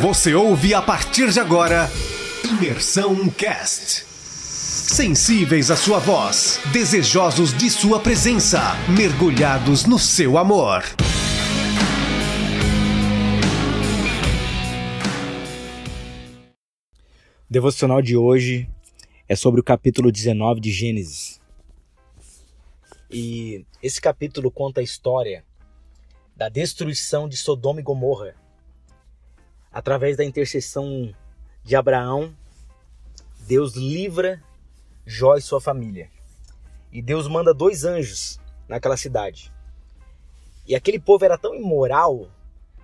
Você ouve a partir de agora Imersão Cast. Sensíveis à sua voz, desejosos de sua presença, mergulhados no seu amor. O devocional de hoje é sobre o capítulo 19 de Gênesis. E esse capítulo conta a história da destruição de Sodoma e Gomorra através da intercessão de Abraão. Deus livra Jó e sua família. E Deus manda dois anjos naquela cidade. E aquele povo era tão imoral,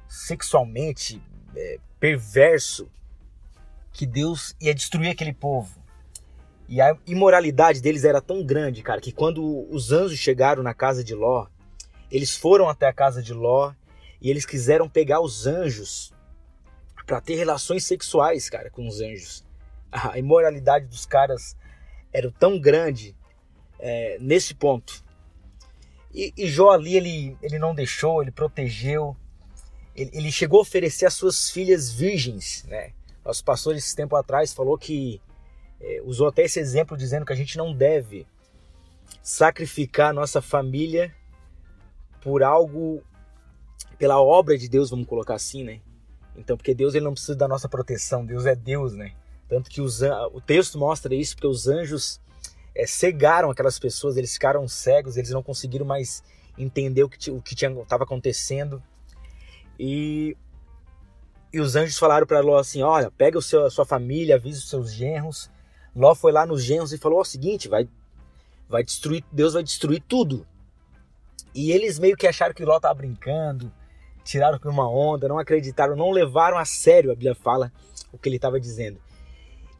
sexualmente é, perverso, que Deus ia destruir aquele povo. E a imoralidade deles era tão grande, cara, que quando os anjos chegaram na casa de Ló, eles foram até a casa de Ló e eles quiseram pegar os anjos para ter relações sexuais, cara, com os anjos. A imoralidade dos caras era tão grande é, nesse ponto. E, e, Jó ali, ele, ele não deixou, ele protegeu. Ele, ele chegou a oferecer as suas filhas virgens, né? Nosso pastor, esse tempo atrás, falou que é, usou até esse exemplo dizendo que a gente não deve sacrificar a nossa família por algo, pela obra de Deus, vamos colocar assim, né? Então, porque Deus ele não precisa da nossa proteção, Deus é Deus, né? Tanto que os, o texto mostra isso, porque os anjos é, cegaram aquelas pessoas, eles ficaram cegos, eles não conseguiram mais entender o que, estava acontecendo. E, e os anjos falaram para Ló assim: Olha, pega o seu, a sua família, avisa os seus genros, Ló foi lá nos genros e falou o seguinte: vai, vai destruir, Deus vai destruir tudo. E eles meio que acharam que Ló estava brincando, tiraram com uma onda, não acreditaram, não levaram a sério, a Bíblia fala, o que ele estava dizendo.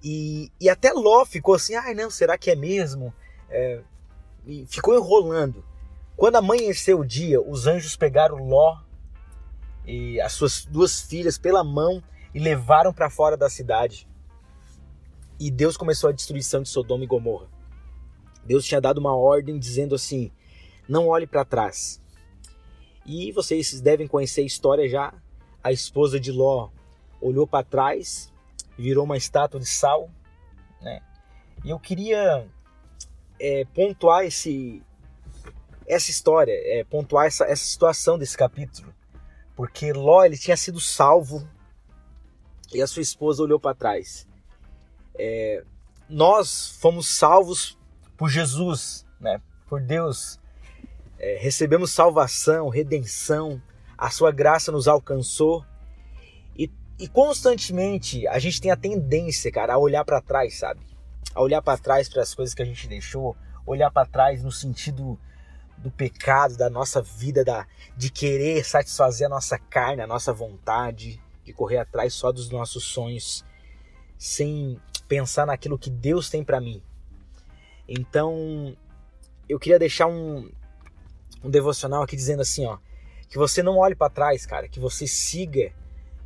E, e até Ló ficou assim: ai não, será que é mesmo? É, e ficou enrolando. Quando amanheceu o dia, os anjos pegaram Ló e as suas duas filhas pela mão e levaram para fora da cidade e Deus começou a destruição de Sodoma e Gomorra. Deus tinha dado uma ordem dizendo assim: não olhe para trás. E vocês devem conhecer a história já. A esposa de Ló olhou para trás, virou uma estátua de sal, né? E eu queria é, pontuar esse, essa história, é, pontuar essa, essa situação desse capítulo, porque Ló ele tinha sido salvo e a sua esposa olhou para trás. É, nós fomos salvos por Jesus, né? por Deus. É, recebemos salvação, redenção, a sua graça nos alcançou. E, e constantemente a gente tem a tendência, cara, a olhar para trás, sabe? A olhar para trás para as coisas que a gente deixou, olhar para trás no sentido do pecado, da nossa vida, da, de querer satisfazer a nossa carne, a nossa vontade, de correr atrás só dos nossos sonhos, sem pensar naquilo que Deus tem para mim. Então, eu queria deixar um, um devocional aqui dizendo assim, ó, que você não olhe para trás, cara, que você siga,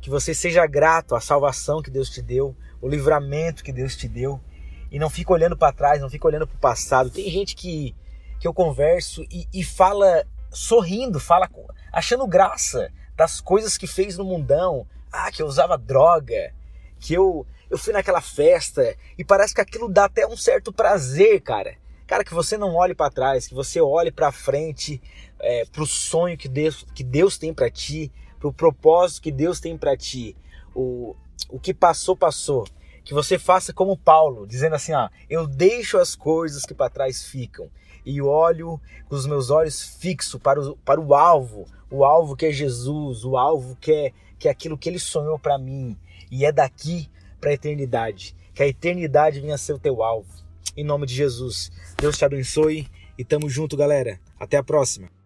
que você seja grato à salvação que Deus te deu, o livramento que Deus te deu, e não fique olhando para trás, não fique olhando para o passado. Tem gente que, que eu converso e, e fala sorrindo, fala achando graça das coisas que fez no mundão. Ah, que eu usava droga, que eu eu fui naquela festa e parece que aquilo dá até um certo prazer, cara. Cara, que você não olhe para trás, que você olhe para frente, é, pro sonho que Deus, que Deus tem para ti, pro propósito que Deus tem para ti. O, o que passou, passou. Que você faça como Paulo, dizendo assim: ó, eu deixo as coisas que para trás ficam e olho com os meus olhos fixos para o, para o alvo, o alvo que é Jesus, o alvo que é, que é aquilo que ele sonhou para mim. E é daqui para a eternidade. Que a eternidade venha ser o teu alvo. Em nome de Jesus. Deus te abençoe e tamo junto, galera. Até a próxima.